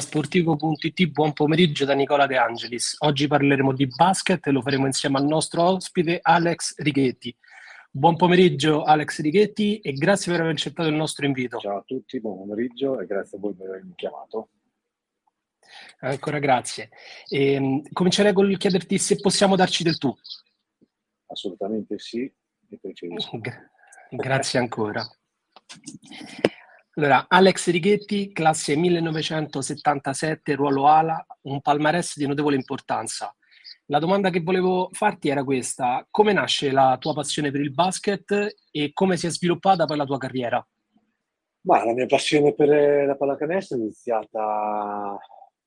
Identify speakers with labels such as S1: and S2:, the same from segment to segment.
S1: sportivo.it, buon pomeriggio da Nicola De Angelis. Oggi parleremo di basket e lo faremo insieme al nostro ospite Alex Righetti. Buon pomeriggio Alex Righetti e grazie per aver accettato il nostro invito.
S2: Ciao a tutti, buon pomeriggio e grazie a voi per avermi chiamato.
S1: Ancora grazie. E, ehm, comincerei col chiederti se possiamo darci del tu.
S2: Assolutamente sì, e preferisco.
S1: Grazie ancora. Allora, Alex Righetti, classe 1977, ruolo ala, un palmarès di notevole importanza. La domanda che volevo farti era questa: come nasce la tua passione per il basket e come si è sviluppata poi la tua carriera?
S2: Ma la mia passione per la pallacanestro è iniziata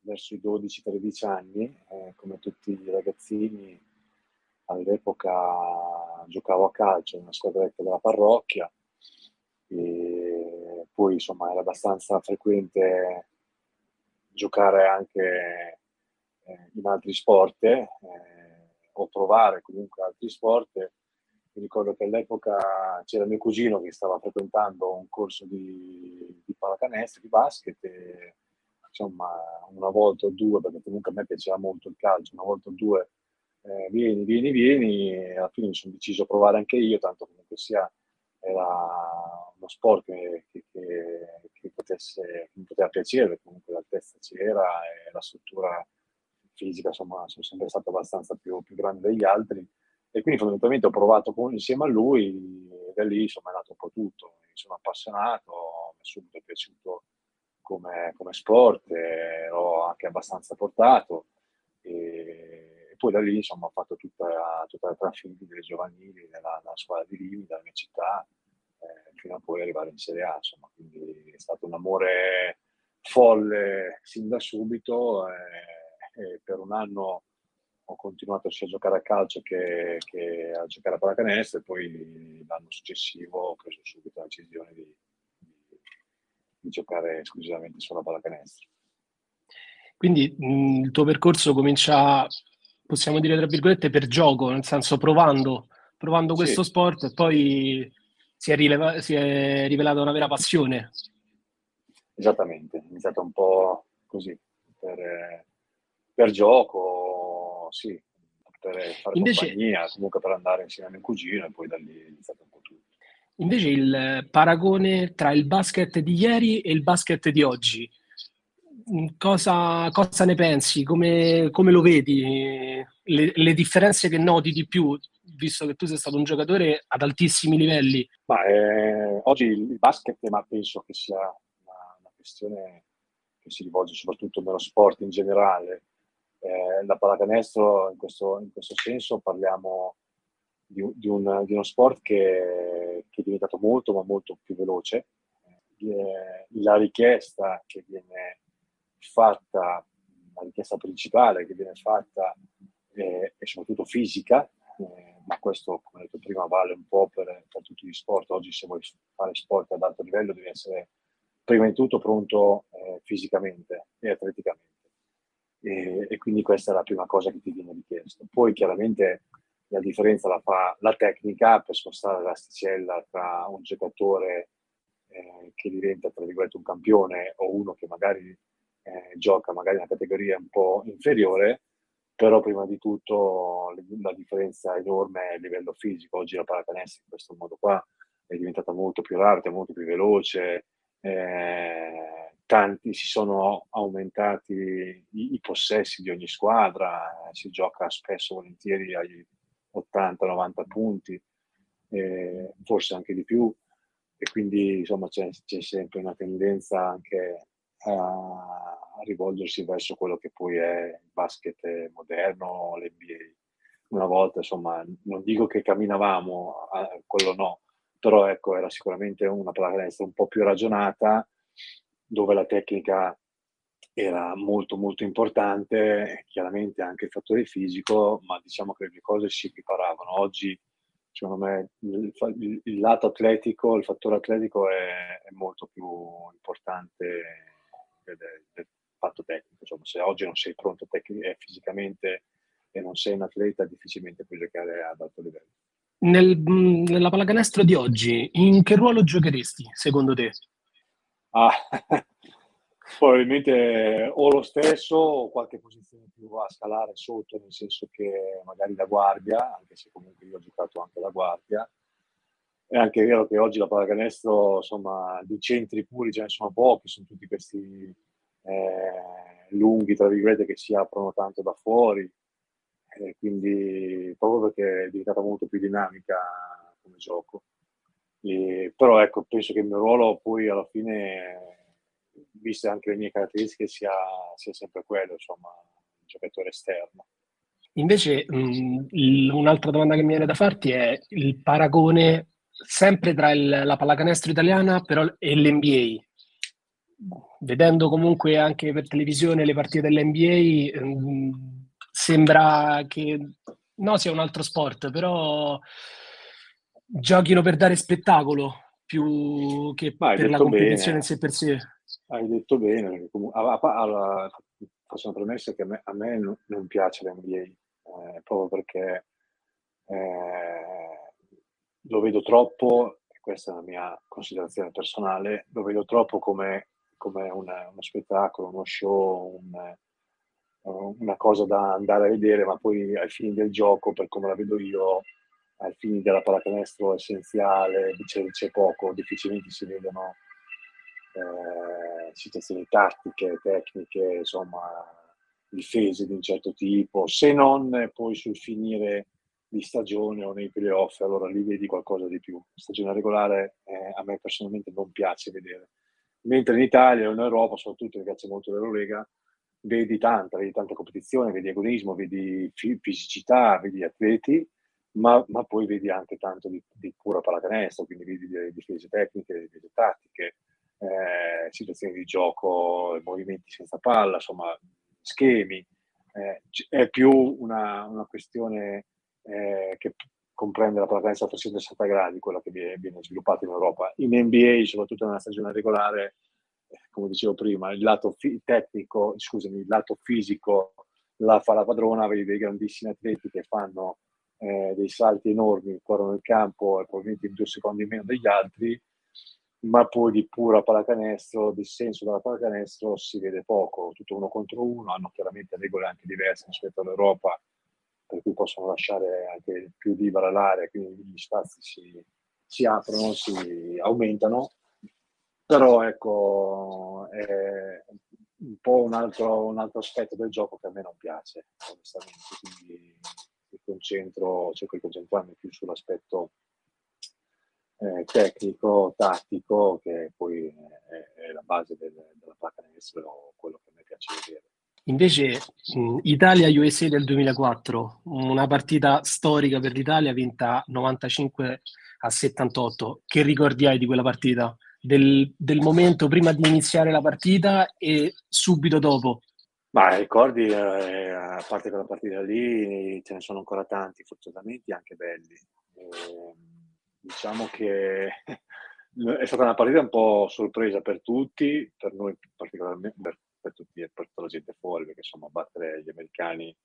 S2: verso i 12-13 anni, eh, come tutti i ragazzini. All'epoca giocavo a calcio in una squadretta della parrocchia e poi insomma era abbastanza frequente giocare anche eh, in altri sport eh, o provare comunque altri sport. Mi ricordo che all'epoca c'era mio cugino che stava frequentando un corso di, di pallacanestro, di basket e insomma una volta o due, perché comunque a me piaceva molto il calcio, una volta o due eh, vieni, vieni, vieni alla fine mi sono deciso a provare anche io, tanto comunque sia era uno sport che, che, che, che potesse, mi poteva piacere, perché comunque l'altezza c'era e la struttura fisica, insomma, sono sempre stato abbastanza più, più grande degli altri. E quindi fondamentalmente ho provato con, insieme a lui e da lì insomma è nato un po' tutto. Mi sono appassionato, mi è subito piaciuto come, come sport, eh, ho anche abbastanza portato. E, e poi da lì insomma ho fatto tutta, tutta la trafila delle giovanili nella, nella, squadra di Rimini, della mia città, eh, fino a poi arrivare in Serie A. Insomma, quindi è stato un amore folle sin da subito eh, per un anno ho continuato sia a giocare a calcio che, che a giocare a pallacanestro e poi l'anno successivo ho preso subito la decisione di, di, di giocare esclusivamente sulla pallacanestro.
S1: Quindi mh, il tuo percorso comincia possiamo dire tra virgolette, per gioco, nel senso provando, provando questo sì. sport e poi si è, rileva- si è, rivelata una vera passione.
S2: Esattamente, è iniziato un po' così, per, per gioco, sì, per fare Invece, compagnia, comunque per andare insieme a mio cugino e poi da lì è iniziato un po' tutto.
S1: Invece il paragone tra il basket di ieri e il basket di oggi, cosa, cosa ne pensi? Come, come lo vedi? Le, le, differenze che noti di più, visto che tu sei stato un giocatore ad altissimi livelli?
S2: Ma, eh, oggi il basket, ma penso che sia una, una, questione che si rivolge soprattutto nello sport in generale. Eh, la pallacanestro, in questo, in questo senso, parliamo di, di, un, di uno sport che, che, è diventato molto, ma molto più veloce. Eh, la richiesta che viene fatta, la richiesta principale che viene fatta eh, è soprattutto fisica, eh, ma questo, come detto prima, vale un po' per, per, tutti gli sport. Oggi se vuoi fare sport ad alto livello devi essere prima di tutto pronto eh, fisicamente e atleticamente. E, e, quindi questa è la prima cosa che ti viene richiesto. Poi chiaramente la differenza la fa la tecnica per spostare l'asticella tra un giocatore eh, che diventa, tra virgolette, un campione o uno che magari eh, gioca magari una categoria un po' inferiore, però prima di tutto la differenza enorme è a livello fisico. Oggi la pallacanestro in questo modo qua è diventata molto più rapida, molto più veloce, eh, tanti si sono aumentati i, i, possessi di ogni squadra, si gioca spesso volentieri agli 80-90 punti, eh, forse anche di più, e quindi insomma c'è, c'è sempre una tendenza anche a, rivolgersi verso quello che poi è il basket moderno, l'NBA. Una volta, insomma, non dico che camminavamo, quello no, però ecco, era sicuramente una pallacanestro un po' più ragionata, dove la tecnica era molto molto importante, chiaramente anche il fattore fisico, ma diciamo che le cose si equiparavano. Oggi, secondo me, il, il, il lato atletico, il fattore atletico è, è molto più importante del, del fatto tecnico. Insomma, se oggi non sei pronto tec- eh, fisicamente e non sei un atleta, difficilmente puoi giocare ad alto livello.
S1: Nel, nella pallacanestro di oggi, in che ruolo giocheresti secondo te?
S2: Ah, probabilmente o lo stesso o qualche posizione più a scalare sotto, nel senso che magari la guardia, anche se comunque io ho giocato anche la guardia. È anche vero che oggi la pallacanestro, insomma, di centri puri ce ne sono pochi, sono tutti questi eh, lunghi, tra virgolette, che si aprono tanto da fuori. E quindi proprio perché è diventata molto più dinamica come gioco. E, però ecco, penso che il mio ruolo poi alla fine viste anche le mie caratteristiche, sia, sia sempre quello, insomma, un giocatore esterno.
S1: Invece, mh, un'altra domanda che mi viene da farti è il paragone sempre tra il, la pallacanestro italiana però, e l'NBA. Vedendo comunque anche per televisione le partite dell'NBA, mh, sembra che no, sia un altro sport, però giochino per dare spettacolo più che
S2: Ma
S1: per la competizione
S2: bene.
S1: in sé per sé.
S2: Hai detto bene, comunque, allora, faccio una premessa che a me, a me non, non piace l'NBA, eh, proprio perché eh, lo vedo troppo, questa è la mia considerazione personale, lo vedo troppo come, come una, uno spettacolo, uno show, un, una cosa da andare a vedere, ma poi ai fini del gioco, per come la vedo io, ai fini della pallacanestro essenziale, c'è, c'è poco, difficilmente si vedono eh, situazioni tattiche, tecniche, insomma, difese di un certo tipo, se non poi sul finire di stagione o nei playoff, allora lì vedi qualcosa di più. Stagione regolare eh, a me personalmente non piace vedere. Mentre in Italia o in Europa, soprattutto mi piace molto l'Eurolega, vedi tanta, vedi tanta competizione, vedi agonismo, vedi fisicità, vedi atleti, ma, ma poi vedi anche tanto di, di pura pallacanestro, quindi vedi le difese tecniche, le difese tattiche, eh, situazioni di gioco, movimenti senza palla, insomma, schemi. Eh, è più una, una questione eh, che comprende la pallacanestro a 360 gradi, quella che viene, viene sviluppata in Europa. In NBA, soprattutto nella stagione regolare, eh, come dicevo prima, il lato fi- tecnico, scusami, il lato fisico la fa la padrona, vedi dei grandissimi atleti che fanno eh, dei salti enormi, corrono il campo e probabilmente in due secondi meno degli altri, ma poi di pura pallacanestro, di senso della pallacanestro si vede poco, tutto uno contro uno, hanno chiaramente regole anche diverse rispetto all'Europa, per cui possono lasciare anche più libera l'area, quindi gli spazi si, si aprono, si aumentano, però ecco, è un po' un altro, un altro aspetto del gioco che a me non piace, onestamente, quindi mi concentro, cerco di concentrarmi più sull'aspetto eh, tecnico, tattico, che poi è, è la base del, della pallacanestro, quello che a me piace vedere.
S1: Invece Italia-USA del 2004, una partita storica per l'Italia vinta 95 a 78. Che ricordi hai di quella partita? Del, del momento prima di iniziare la partita e subito dopo?
S2: Ma ricordi, eh, a parte quella partita lì, ce ne sono ancora tanti, fortunatamente anche belli. Eh, diciamo che è stata una partita un po' sorpresa per tutti, per noi particolarmente, per, per tutti per tutta la gente fuori, perché insomma battere gli americani,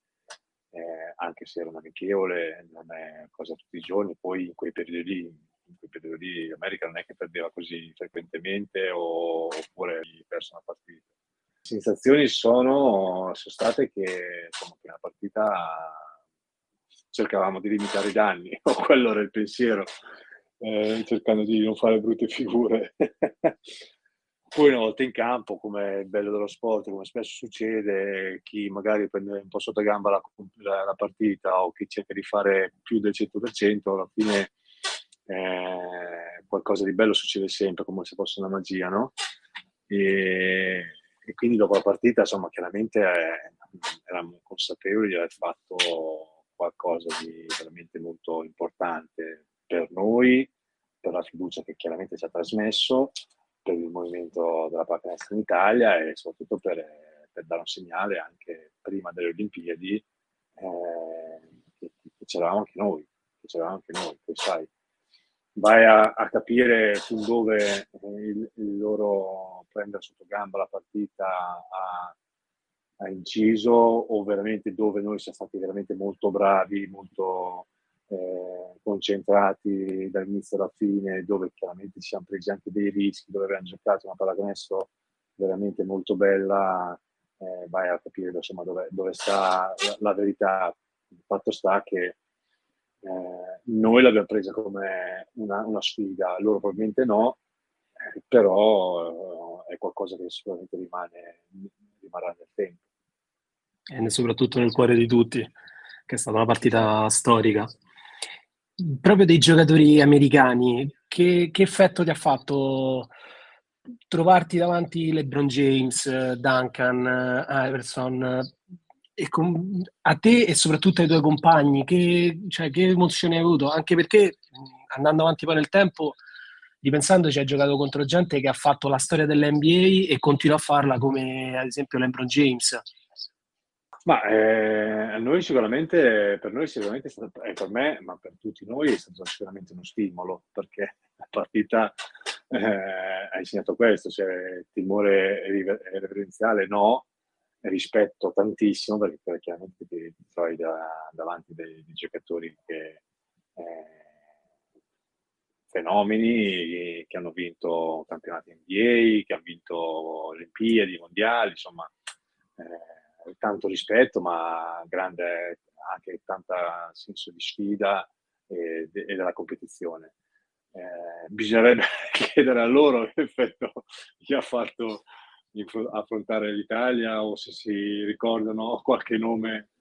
S2: eh, anche se era un amichevole, non è cosa tutti i giorni, poi in quei periodi lì, in quei periodi lì l'America non è che perdeva così frequentemente o, oppure perso una partita. Le sensazioni sono, sono state che, insomma, che partita cercavamo di limitare i danni, o quello era il pensiero eh, cercando di non fare brutte figure. Poi una volta in campo, come è bello dello sport, come spesso succede, chi magari prende un po' sotto gamba la, la, la partita o chi cerca di fare più del 100%, alla fine eh, qualcosa di bello succede sempre, come se fosse una magia, no? E, e quindi dopo la partita, insomma, chiaramente eh, eravamo consapevoli di aver fatto qualcosa di veramente molto importante per noi, per la fiducia che chiaramente ci ha trasmesso, per il movimento della pallacanestro in Italia e soprattutto per, per, dare un segnale anche prima delle Olimpiadi eh, che, che c'eravamo anche noi, che c'eravamo anche noi, poi sai, vai a, a capire fin dove il, il, loro prendere sotto gamba la partita ha, ha inciso o veramente dove noi siamo stati veramente molto bravi, molto eh, concentrati dall'inizio alla fine, dove chiaramente ci siamo presi anche dei rischi, dove abbiamo giocato una pallacanestro veramente molto bella, eh, vai a capire insomma, dove, dove sta la, la, verità. Il fatto sta che eh, noi l'abbiamo presa come una, una, sfida, loro probabilmente no, eh, però eh, è qualcosa che sicuramente rimane, rimarrà nel tempo.
S1: E soprattutto nel cuore di tutti, che è stata una partita storica. Proprio dei giocatori americani, che, che effetto ti ha fatto trovarti davanti LeBron James, Duncan, Iverson, con, a te e soprattutto ai tuoi compagni, che, cioè, che emozioni hai avuto? Anche perché andando avanti poi nel tempo, ripensandoci, hai giocato contro gente che ha fatto la storia dell'NBA e continua a farla come ad esempio LeBron James.
S2: Ma eh, noi sicuramente, per noi sicuramente è stato, e per me, ma per tutti noi è stato sicuramente uno stimolo, perché la partita eh, ha insegnato questo, cioè timore reverenziale no, rispetto tantissimo, perché chiaramente ti trovi da, davanti dei, dei, giocatori che, eh, fenomeni che hanno vinto campionati NBA, che hanno vinto Olimpiadi, Mondiali, insomma, eh, tanto rispetto, ma grande anche tanto senso di sfida e, e della competizione. Eh, bisognerebbe chiedere a loro che ha fatto affrontare l'Italia o se si ricordano qualche nome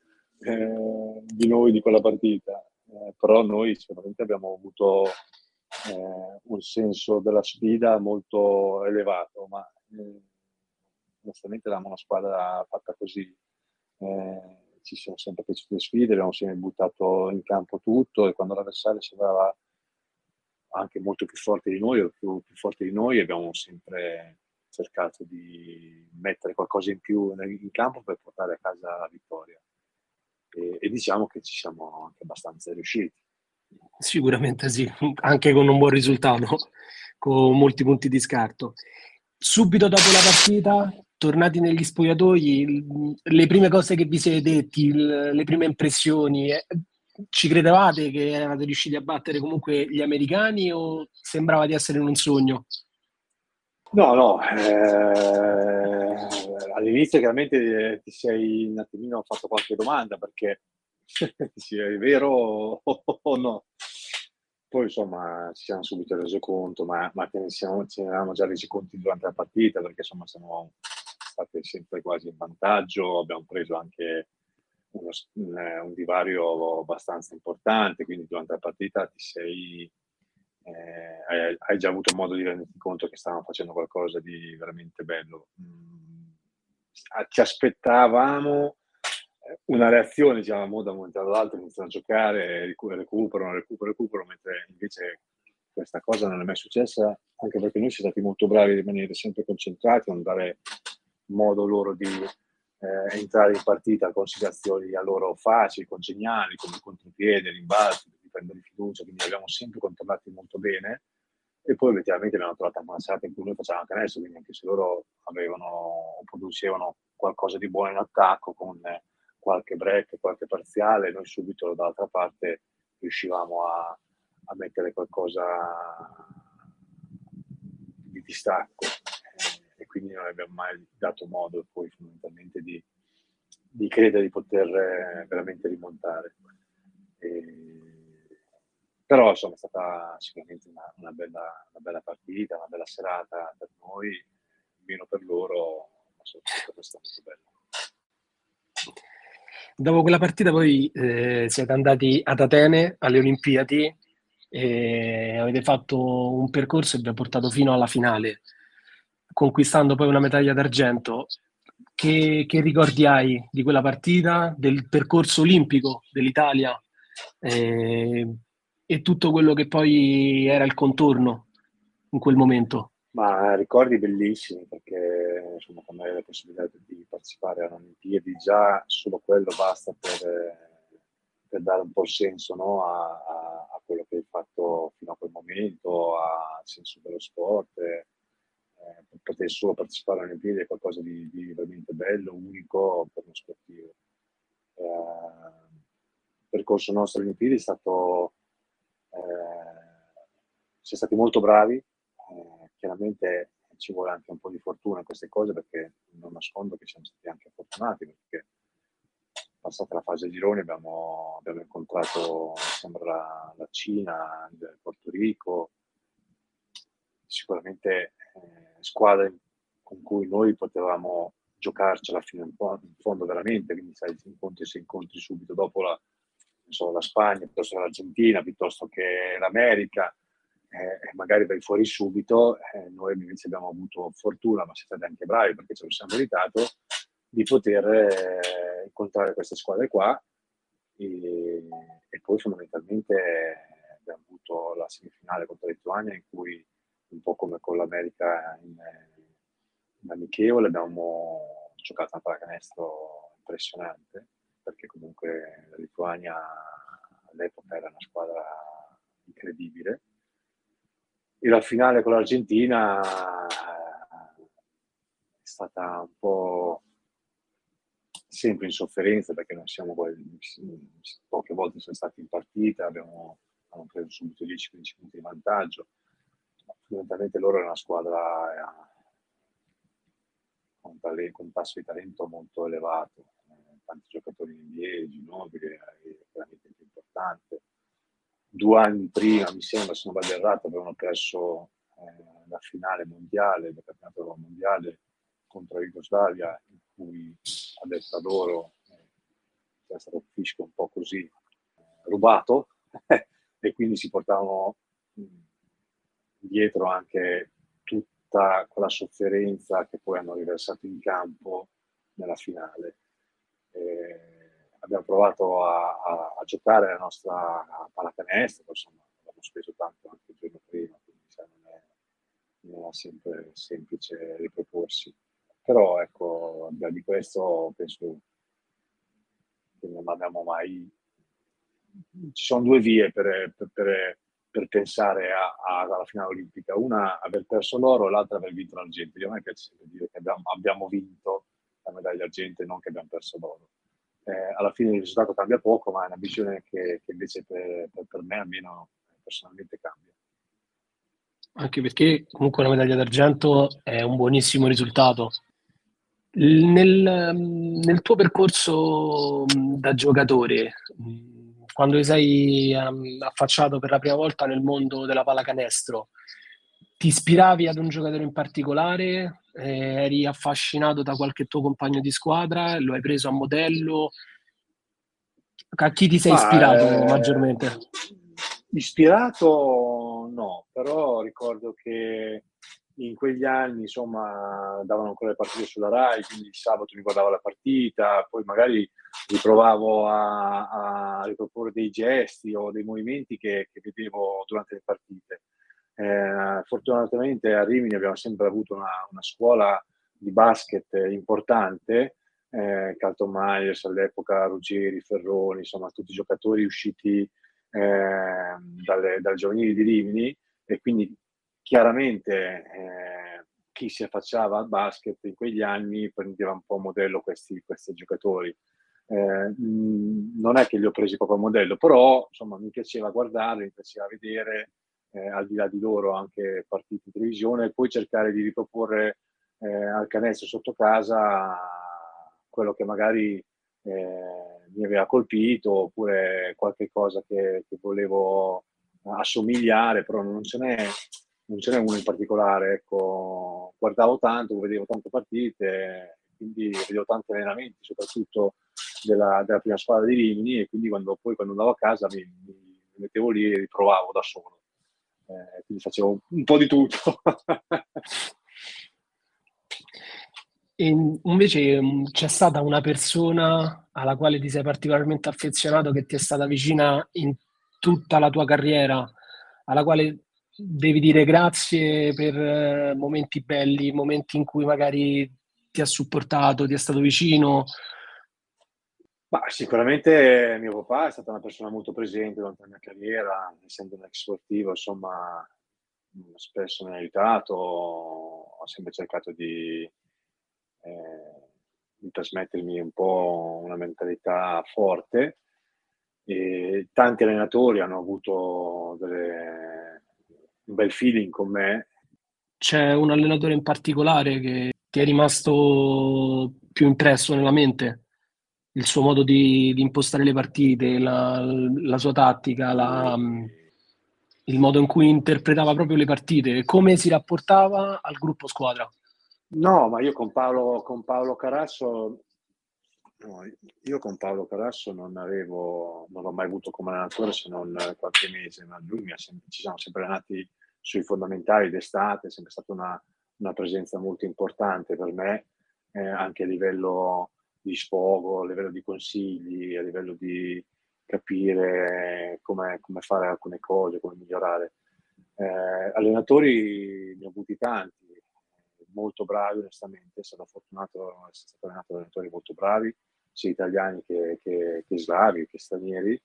S2: eh, di noi di quella partita. Eh, però noi sicuramente abbiamo avuto eh, un senso della sfida molto elevato, ma eh, onestamente eravamo una squadra fatta così. Eh, ci sono sempre piaciute le sfide, abbiamo sempre buttato in campo tutto e quando l'avversario sembrava anche molto più forte di noi o più, più forte di noi abbiamo sempre cercato di mettere qualcosa in più in campo per portare a casa la vittoria. E, e diciamo che ci siamo anche abbastanza riusciti.
S1: Sicuramente sì, anche con un buon risultato, con molti punti di scarto. Subito dopo la partita, tornati negli spogliatoi, le prime cose che vi siete detti, le prime impressioni, eh, ci credevate che eravate riusciti a battere comunque gli americani o sembrava di essere in un sogno?
S2: No, no, eh, all'inizio chiaramente ti sei un attimino fatto qualche domanda perché se è vero o no. Poi insomma ci siamo subito resi conto, ma, ma ne siamo, ce ne eravamo già resi conto durante la partita perché insomma siamo stati sempre quasi in vantaggio, abbiamo preso anche uno, un divario abbastanza importante, quindi durante la partita ti sei eh, hai, hai, già avuto modo di renderti conto che stavano facendo qualcosa di veramente bello. Mm, ci aspettavamo eh, una reazione, diciamo, da un momento all'altro, iniziano a giocare, recuperano, recuperano, recuperano, mentre invece questa cosa non è mai successa, anche perché noi siamo stati molto bravi a rimanere sempre concentrati, a non dare modo loro di eh, entrare in partita con situazioni a loro facili, congeniali, come contropiede, rimbalzi, prendere fiducia, quindi abbiamo sempre controllati molto bene. E poi effettivamente abbiamo trovato una serata in cui noi facevamo canestro, quindi anche se loro avevano producevano qualcosa di buono in attacco con qualche break, qualche parziale, noi subito dall'altra parte riuscivamo a, a mettere qualcosa di distacco e quindi non abbiamo mai dato modo poi fondamentalmente di, di credere di poter veramente rimontare. E, però insomma è stata sicuramente una, una, bella, una, bella, partita, una bella serata per noi, meno per loro, ma soprattutto è molto bella.
S1: Dopo quella partita poi eh, siete andati ad Atene alle Olimpiadi e avete fatto un percorso che vi ha portato fino alla finale, conquistando poi una medaglia d'argento. Che, che ricordi hai di quella partita, del percorso olimpico dell'Italia? Eh, e tutto quello che poi era il contorno in quel momento?
S2: Ma ricordi bellissimi perché insomma, quando hai la possibilità di partecipare alle Olimpiadi già solo quello basta per, per dare un po' il senso no? a, a, quello che hai fatto fino a quel momento, al senso dello sport. Eh, poter solo partecipare alle Olimpiadi è qualcosa di, di veramente bello, unico per uno sportivo. Eh, il percorso nostro alle Olimpiadi è stato eh, siamo stati molto bravi, eh, chiaramente ci vuole anche un po' di fortuna in queste cose perché non nascondo che siamo stati anche fortunati perché passata la fase gironi abbiamo, abbiamo incontrato sembra la Cina, il Porto Rico, sicuramente eh, squadre con cui noi potevamo giocarcela fino in, fondo veramente, quindi sai, se incontri, se incontri subito dopo la, so, la Spagna, piuttosto che l'Argentina, piuttosto che l'America, eh, magari vai fuori subito, eh, noi invece abbiamo avuto fortuna, ma siete anche bravi perché ce lo siamo meritato, di poter eh, incontrare queste squadre qua. E, e, poi fondamentalmente abbiamo avuto la semifinale contro la Lituania in cui un po' come con l'America in, in amichevole abbiamo giocato una pallacanestro impressionante perché comunque la Lituania all'epoca era una squadra incredibile e la finale con l'Argentina è stata un po' sempre in sofferenza perché non siamo poche volte siamo stati in partita, abbiamo, abbiamo preso subito 10-15 punti di vantaggio. Fondamentalmente loro è una squadra eh, con, talento, un tasso di talento molto elevato, eh, tanti giocatori in NBA, Ginobili è veramente importante. Due anni prima, mi sembra, se non vado errato, avevano perso eh, la finale mondiale, del campionato mondiale contro la Jugoslavia, in cui a detta loro eh, c'era stato un fischio un po' così eh, rubato e quindi si portavano mh, dietro anche tutta quella sofferenza che poi hanno riversato in campo nella finale. Eh, abbiamo provato a, a, a giocare la nostra pallacanestro, insomma, abbiamo speso tanto anche il giorno prima, quindi sai, non, è, non è sempre semplice riproporsi. Però ecco, di questo penso che non abbiamo mai... Ci sono due vie per, per, per, per pensare a, a, alla finale olimpica, una aver perso l'oro e l'altra aver vinto l'argento. a me piace dire che abbiamo, abbiamo vinto la medaglia d'argento e non che abbiamo perso l'oro eh, alla fine il risultato cambia poco, ma è una visione che, che invece per, per, per, me almeno personalmente cambia.
S1: Anche perché comunque una medaglia d'argento è un buonissimo risultato. Nel, nel tuo percorso da giocatore, quando ti sei affacciato per la prima volta nel mondo della pallacanestro, ti ispiravi ad un giocatore in particolare? Eh, eri affascinato da qualche tuo compagno di squadra? Lo hai preso a modello? A chi ti sei ispirato eh, maggiormente?
S2: Ispirato no, però ricordo che in quegli anni insomma davano ancora le partite sulla RAI, quindi il sabato mi guardavo la partita, poi magari riprovavo a, a riproporre dei gesti o dei movimenti che, che vedevo durante le partite. Eh, fortunatamente a Rimini abbiamo sempre avuto una, una scuola di basket importante, eh, Calton Myers all'epoca, Ruggeri, Ferroni, insomma tutti i giocatori usciti eh, dalle, dalle giovanili di Rimini e quindi chiaramente eh, chi si affacciava al basket in quegli anni prendeva un po' a modello questi, questi giocatori. Eh, non è che li ho presi proprio a modello, però insomma mi piaceva guardarli, mi piaceva vedere eh, al di là di loro anche partite in televisione e poi cercare di riproporre eh, al canestro sotto casa quello che magari eh, mi aveva colpito oppure qualche cosa che, che volevo assomigliare, però non ce n'è, non ce n'è uno in particolare. Ecco, guardavo tanto, vedevo tante partite, quindi vedevo tanti allenamenti, soprattutto della, della prima squadra di Rimini, e quindi quando, poi quando andavo a casa mi, mi mettevo lì e riprovavo da solo eh, quindi facevo un po' di tutto.
S1: e invece mm, c'è stata una persona alla quale ti sei particolarmente affezionato, che ti è stata vicina in tutta la tua carriera, alla quale devi dire grazie per eh, momenti belli, momenti in cui magari ti ha supportato, ti è stato vicino,
S2: ma sicuramente mio papà è stata una persona molto presente durante la mia carriera, essendo un ex sportivo, insomma, spesso mi ha aiutato, ho sempre cercato di, eh, di trasmettermi un po' una mentalità forte. E tanti allenatori hanno avuto delle, un bel feeling con me
S1: c'è un allenatore in particolare che ti è rimasto più impresso nella mente? Il suo modo di, di impostare le partite, la, la sua tattica, la, il modo in cui interpretava proprio le partite come si rapportava al gruppo squadra?
S2: No, ma io con Paolo, con Paolo Carasso No, io con Paolo Carasso non avevo, non l'ho mai avuto come allenatore se non qualche mese, ma lui mi ha sempre, ci siamo sempre allenati sui fondamentali d'estate, è sempre stata una, una presenza molto importante per me, eh, anche a livello di sfogo, a livello di consigli, a livello di capire come, come fare alcune cose, come migliorare. Eh, allenatori ne ho avuti tanti, molto bravi onestamente, sono fortunato di essere stato allenato da allenatori molto bravi, sia italiani che, che, che slavi, che stranieri,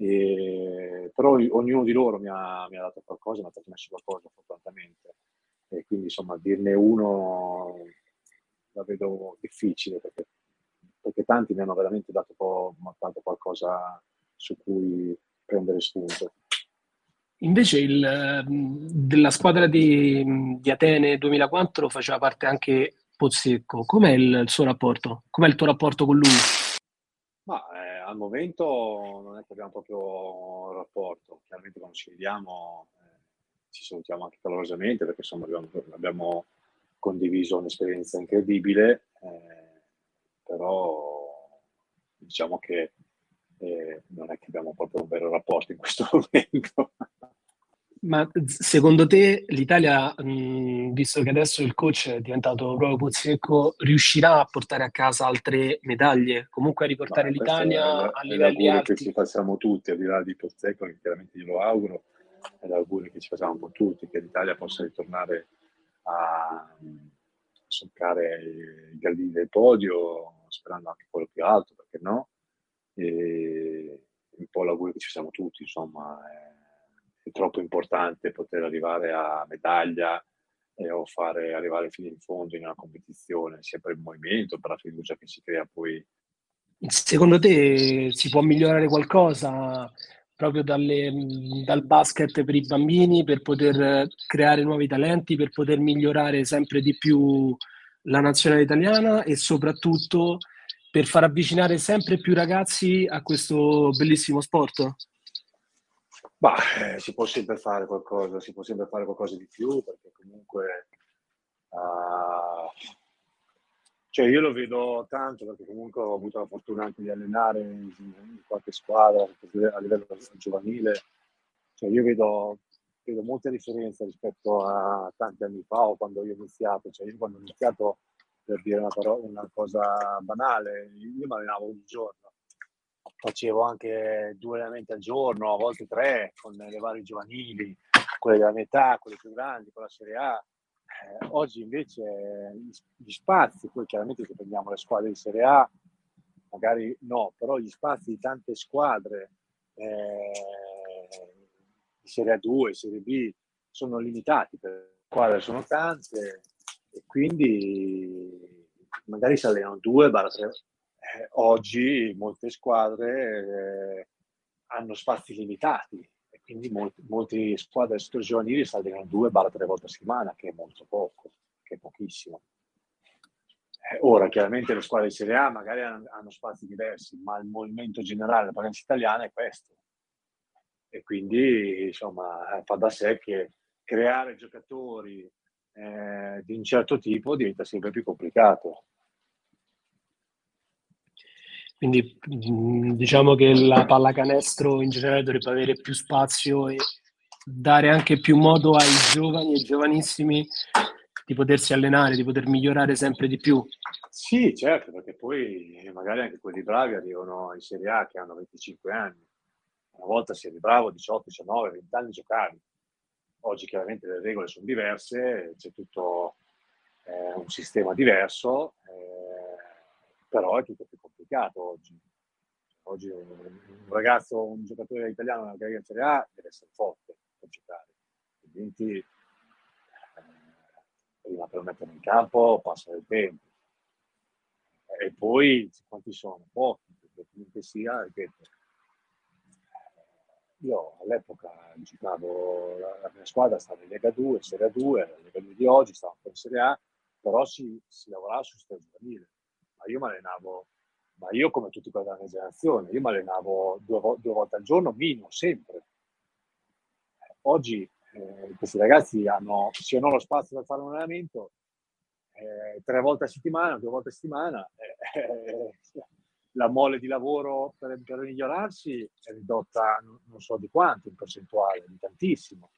S2: e, però ognuno di loro mi ha, mi ha, dato qualcosa, mi ha trasmesso qualcosa fortunatamente. E quindi insomma dirne uno la vedo difficile perché, perché tanti mi hanno veramente dato, dato qualcosa su cui prendere spunto.
S1: Invece il, della squadra di, di, Atene 2004 faceva parte anche Pozzecco. Com'è il, il suo rapporto? Com'è il tuo rapporto con lui?
S2: Ma eh, al momento non è che abbiamo proprio un rapporto. Chiaramente quando ci vediamo eh, ci salutiamo anche calorosamente perché insomma abbiamo, abbiamo condiviso un'esperienza incredibile, eh, però diciamo che eh, non è che abbiamo proprio un vero rapporto in questo momento.
S1: Ma secondo te l'Italia, mh, visto che adesso il coach è diventato proprio Pozzecco, riuscirà a portare a casa altre medaglie? Comunque a riportare l'Italia a livelli alti?
S2: che ci facciamo tutti, al di là di Pozzecco, che chiaramente glielo auguro, è l'augurio che ci facciamo un po' tutti, che l'Italia possa ritornare a soccare i gradini del podio, sperando anche quello più alto, perché no? E un po' l'augurio che ci facciamo tutti, insomma. È è troppo importante poter arrivare a medaglia eh, o fare arrivare fino in fondo in una competizione, sia per il movimento, per la fiducia che si crea poi.
S1: Secondo te si può migliorare qualcosa proprio dalle, dal basket per i bambini per poter creare nuovi talenti, per poter migliorare sempre di più la nazionale italiana e soprattutto per far avvicinare sempre più ragazzi a questo bellissimo sport?
S2: Bah, eh, si può sempre fare qualcosa, si può sempre fare qualcosa di più perché comunque uh, cioè io lo vedo tanto perché comunque ho avuto la fortuna anche di allenare in, qualche squadra a livello giovanile. Cioè io vedo, vedo molte differenze rispetto a tanti anni fa o quando io ho iniziato. Cioè io quando ho iniziato, per dire una, parola, una cosa banale, io mi allenavo ogni giorno facevo anche due allenamenti al giorno, a volte tre, con le varie giovanili, quelle della mia età, quelle più grandi, con la Serie A. Eh, oggi invece gli spazi, poi chiaramente se prendiamo le squadre di Serie A, magari no, però gli spazi di tante squadre eh, di Serie A2, Serie B sono limitati, per squadre sono tante e quindi magari si allenano due, barra oggi molte squadre eh, hanno spazi limitati e quindi molte squadre giovanili si allenano due barra tre volte a settimana, che è molto poco, che è pochissimo. Eh, ora, chiaramente le squadre di Serie A magari hanno, hanno spazi diversi, ma il movimento generale della parenza italiana è questo. E quindi, insomma, eh, fa da sé che creare giocatori eh, di un certo tipo diventa sempre più complicato.
S1: Quindi mm, diciamo che la pallacanestro in generale dovrebbe avere più spazio e dare anche più modo ai giovani e giovanissimi di potersi allenare, di poter migliorare sempre di più.
S2: Sì, certo, perché poi magari anche quelli bravi arrivano in Serie A che hanno 25 anni. Una volta si eri bravo 18, 19, 20 anni giocavi. Oggi chiaramente le regole sono diverse, c'è tutto eh, un sistema diverso. Eh, però è tutto più complicato oggi. Oggi un ragazzo, un giocatore italiano nella carriera Serie A deve essere forte per giocare, altrimenti eh, prima per metterlo in campo passa del tempo. E poi quanti sono? Pochi, perché comunque sia, ripeto, io all'epoca giocavo, la, mia squadra stava in Lega 2, Serie 2, la Lega 2 di oggi stava in Serie A, però si, si lavorava su stagione giovanile. Ma io mi allenavo, ma io come tutti quelli della mia generazione, io mi allenavo due, due volte al giorno, minimo, sempre. Oggi eh, questi ragazzi hanno, se hanno lo spazio per fare un allenamento, eh, tre volte a settimana, due volte a settimana, eh, la mole di lavoro per, per, migliorarsi è ridotta non so di quanto in percentuale, di tantissimo.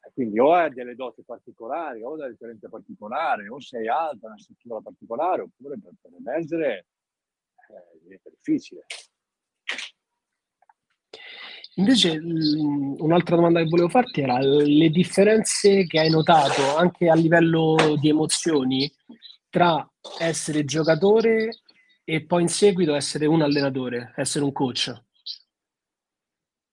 S2: E quindi o hai delle doti particolari, o delle talente particolari, o sei alta, una struttura particolare, oppure per, per emergere eh, diventa difficile.
S1: Invece un'altra domanda che volevo farti era le differenze che hai notato anche a livello di emozioni tra essere giocatore e poi in seguito essere un allenatore, essere un coach.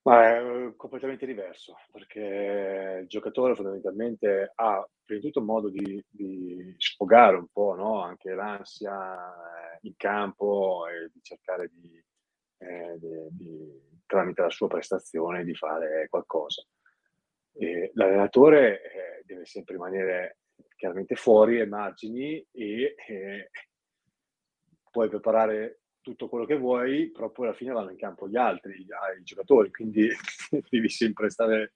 S2: Ma è eh, completamente diverso, perché il giocatore fondamentalmente ha prima di tutto modo di, di sfogare un po' no? anche l'ansia eh, in campo e di cercare di, eh, di, di tramite la sua prestazione di fare qualcosa. E l'allenatore eh, deve sempre rimanere chiaramente fuori ai margini e eh, puoi preparare tutto quello che vuoi, però poi alla fine vanno in campo gli altri, i giocatori, quindi devi sempre stare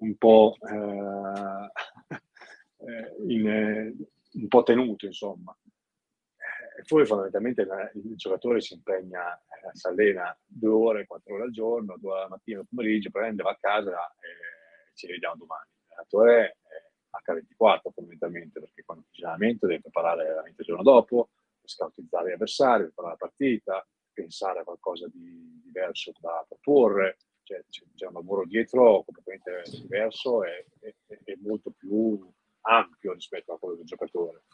S2: un po', eh, eh in, eh, un po' tenuto, insomma. E poi fondamentalmente il giocatore si impegna, eh, si allena due ore, quattro ore al giorno, due ore la mattina, il pomeriggio, prende, va a casa e ci vediamo domani. L'allenatore è H24 fondamentalmente, perché quando finisce l'allenamento deve preparare l'allenamento il giorno dopo, scoutizzare gli avversari, preparare la partita, pensare a qualcosa di diverso da proporre, cioè, c'è, un lavoro dietro completamente diverso e, e, e molto più ampio rispetto a quello del giocatore.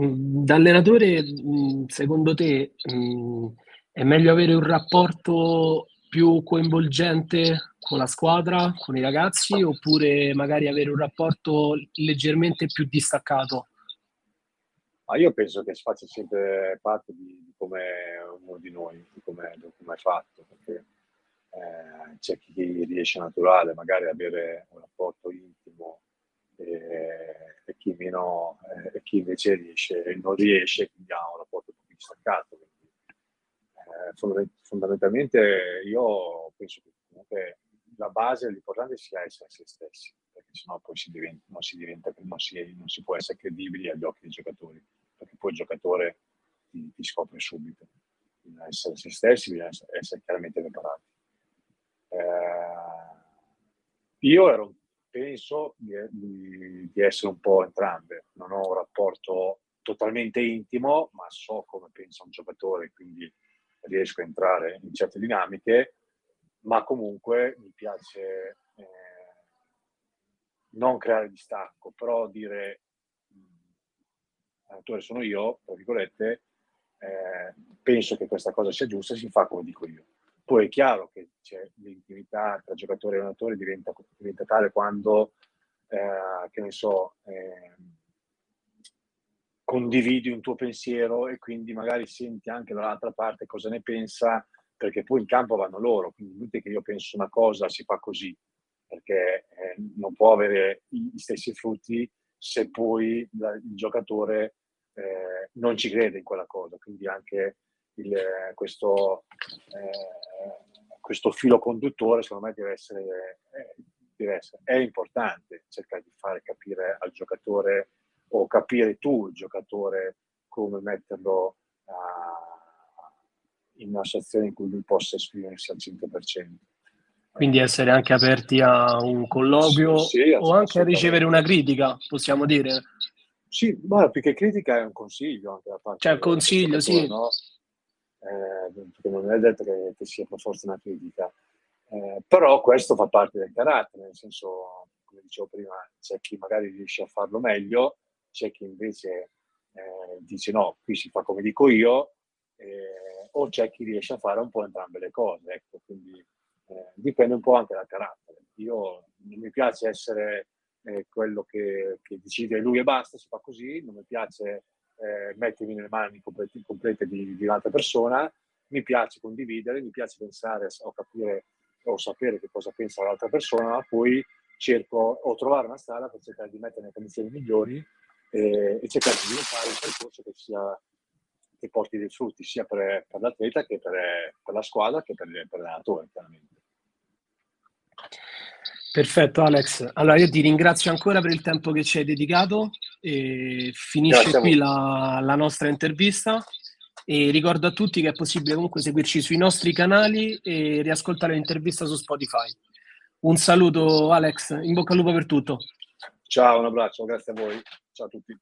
S1: Mm, da allenatore, mm, secondo te, mm, è meglio avere un rapporto più coinvolgente con la squadra, con i ragazzi, oppure magari avere un rapporto leggermente più distaccato?
S2: Ma io penso che faccia sempre parte di, di come uno di noi, di come, è fatto, perché eh, c'è chi riesce naturale magari ad avere un rapporto intimo e, e chi meno, eh, e chi invece riesce, non riesce, quindi ha un rapporto più distaccato. Eh, fondamentalmente io penso che comunque la base, l'importante sia essere se stessi, perché sennò poi si diventa, non, si diventa, non, si, non si può essere credibili agli occhi dei giocatori, poi il giocatore ti, ti scopre subito. Bisogna essere se stessi, bisogna essere, essere chiaramente preparati. Eh, io ero penso di, di, di, essere un po' entrambe. Non ho un rapporto totalmente intimo, ma so come pensa un giocatore, quindi riesco a entrare in certe dinamiche, ma comunque mi piace eh, non creare distacco, però dire l'autore sono io, tra virgolette, eh, penso che questa cosa sia giusta, si fa come dico io. Poi è chiaro che l'intimità tra giocatore e allenatore diventa, diventa tale quando, eh, che ne so, eh, condividi un tuo pensiero e quindi magari senti anche dall'altra parte cosa ne pensa, perché poi in campo vanno loro, quindi inutile che io penso una cosa, si fa così, perché eh, non può avere gli stessi frutti se poi la, il giocatore eh, non ci crede in quella cosa, quindi anche il, questo, eh, questo, filo conduttore secondo me deve essere, eh, deve essere, è importante cercare di fare capire al giocatore o capire tu il giocatore come metterlo uh, in una situazione in cui lui possa esprimersi al 100%.
S1: Quindi essere anche aperti a un colloquio sì, sì, o anche a ricevere una critica, possiamo dire.
S2: Sì, ma più che critica è un consiglio anche da parte
S1: Cioè, un consiglio, sì.
S2: No? Eh, perché non è detto che, che sia per forza una critica. Eh, però questo fa parte del carattere, nel senso, come dicevo prima, c'è chi magari riesce a farlo meglio, c'è chi invece eh, dice no, qui si fa come dico io, eh, o c'è chi riesce a fare un po' entrambe le cose. Ecco, quindi eh, dipende un po' anche dal carattere. Io non mi piace essere eh, quello che, che, decide lui e basta, si fa così, non mi piace eh, mettermi nelle mani complete, complete di, di, un'altra persona, mi piace condividere, mi piace pensare o capire o sapere che cosa pensa l'altra persona, poi cerco o trovare una strada per cercare di mettere nelle condizioni migliori e, e cercare di sviluppare un percorso che, sia, che porti dei frutti sia per, per l'atleta che per, per, la squadra che per, per l'allenatore, chiaramente.
S1: Perfetto Alex, allora io ti ringrazio ancora per il tempo che ci hai dedicato e finisce qui la, la, nostra intervista e ricordo a tutti che è possibile comunque seguirci sui nostri canali e riascoltare l'intervista su Spotify. Un saluto Alex, in bocca al lupo per tutto.
S2: Ciao, un abbraccio, grazie a voi, ciao a tutti.